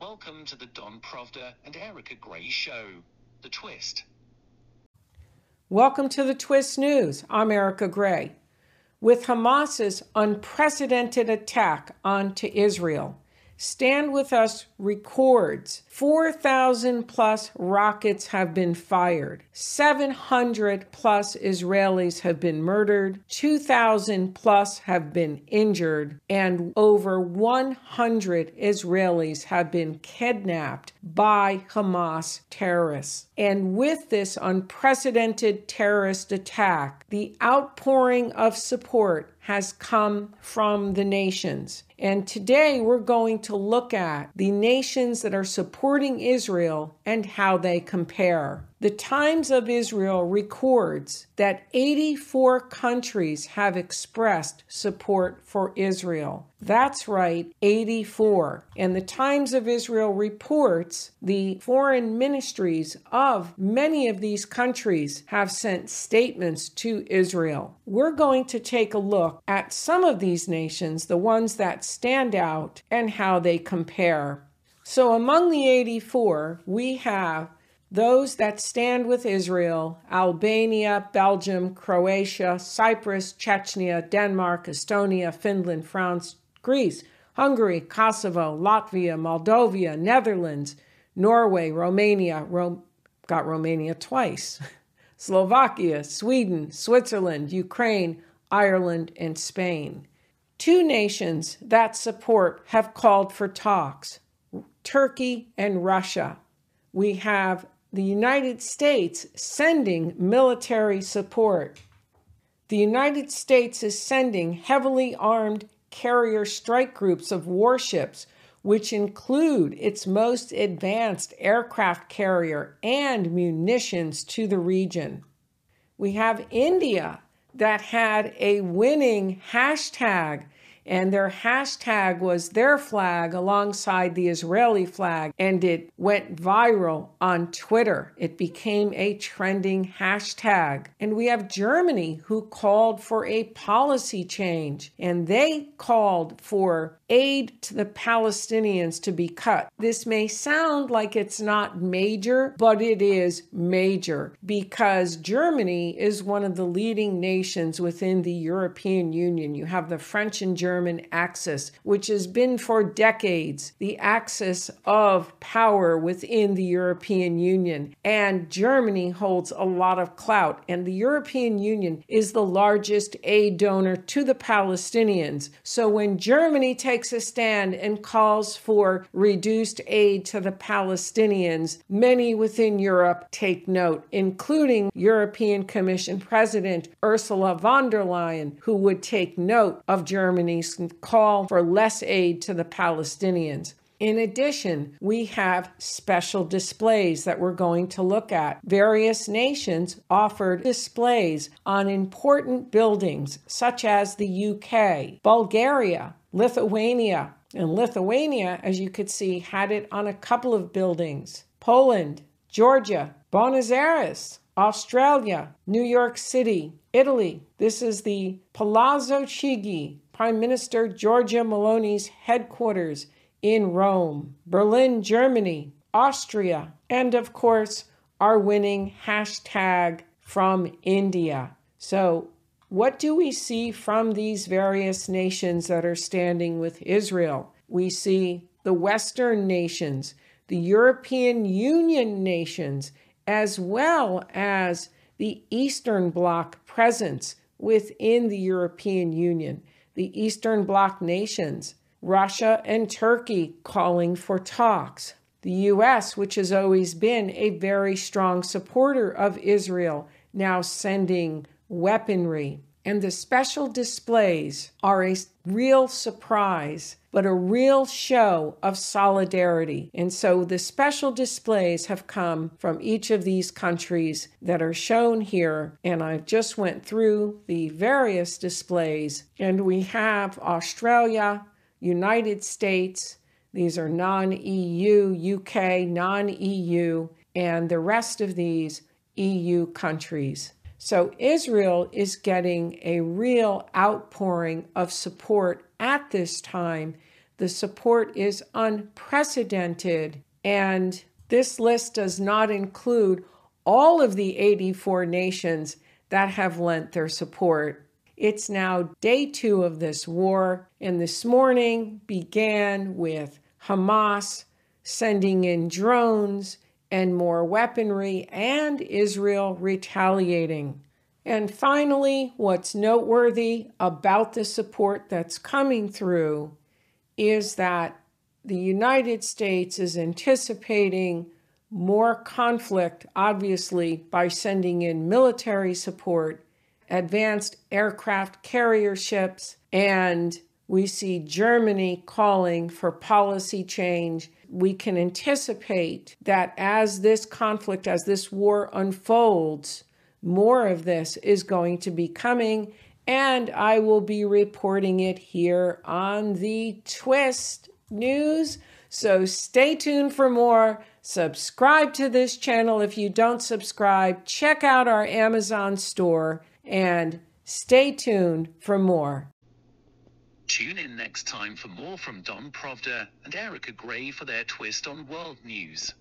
Welcome to the Don Provda and Erica Gray Show. The Twist. Welcome to the Twist News. I'm Erica Gray. With Hamas's unprecedented attack onto Israel, Stand With Us records 4,000 plus rockets have been fired, 700 plus Israelis have been murdered, 2,000 plus have been injured, and over 100 Israelis have been kidnapped by Hamas terrorists. And with this unprecedented terrorist attack, the outpouring of support has come from the nations. And today we're going to look at the nations that are supporting Israel and how they compare. The Times of Israel records that 84 countries have expressed support for Israel. That's right, 84. And the Times of Israel reports the foreign ministries of many of these countries have sent statements to Israel. We're going to take a look at some of these nations, the ones that stand out, and how they compare. So among the 84, we have those that stand with Israel Albania, Belgium, Croatia, Cyprus, Czechia, Denmark, Estonia, Finland, France, Greece, Hungary, Kosovo, Latvia, Moldova, Netherlands, Norway, Romania, Ro- got Romania twice, Slovakia, Sweden, Switzerland, Ukraine, Ireland, and Spain. Two nations that support have called for talks Turkey and Russia. We have the United States sending military support. The United States is sending heavily armed carrier strike groups of warships, which include its most advanced aircraft carrier and munitions to the region. We have India that had a winning hashtag and their hashtag was their flag alongside the Israeli flag, and it went viral on Twitter. It became a trending hashtag. And we have Germany who called for a policy change, and they called for aid to the Palestinians to be cut. This may sound like it's not major, but it is major because Germany is one of the leading nations within the European Union. You have the French and German axis, which has been for decades the axis of power within the European Union. And Germany holds a lot of clout, and the European Union is the largest aid donor to the Palestinians. So when Germany takes a stand and calls for reduced aid to the Palestinians, many within Europe take note, including European Commission President Ursula von der Leyen, who would take note of Germany's call for less aid to the Palestinians. In addition, we have special displays that we're going to look at. Various nations offered displays on important buildings, such as the UK, Bulgaria, Lithuania. And Lithuania, as you could see, had it on a couple of buildings. Poland, Georgia, Buenos Aires, Australia, New York City, Italy. This is the Palazzo Chigi, Prime Minister Giorgia Meloni's headquarters in Rome, Berlin, Germany, Austria, and of course, our winning hashtag from India. So what do we see from these various nations that are standing with Israel? We see the Western nations, the European Union nations, as well as the Eastern Bloc presence within the European Union, the Eastern Bloc nations, Russia and Turkey calling for talks, the U.S., which has always been a very strong supporter of Israel, now sending weaponry. And the special displays are a real surprise, but a real show of solidarity. And so the special displays have come from each of these countries that are shown here. And I just went through the various displays, and we have Australia, United States, these are non EU, UK, non EU, and the rest of these EU countries. So Israel is getting a real outpouring of support at this time The support is unprecedented, and this list does not include all of the 84 nations that have lent their support. It's now day two of this war, and this morning began with Hamas sending in drones and more weaponry, and Israel retaliating. And finally, what's noteworthy about the support that's coming through is that the United States is anticipating more conflict, obviously, by sending in military support, advanced aircraft carrier ships, and we see Germany calling for policy change. We can anticipate that as this conflict, as this war unfolds, more of this is going to be coming, and I will be reporting it here on the Twist News. So stay tuned for more. Subscribe to this channel if you don't subscribe. Check out our Amazon store and stay tuned for more. Tune in next time for more from Don Provda and Erica Gray for their twist on world news.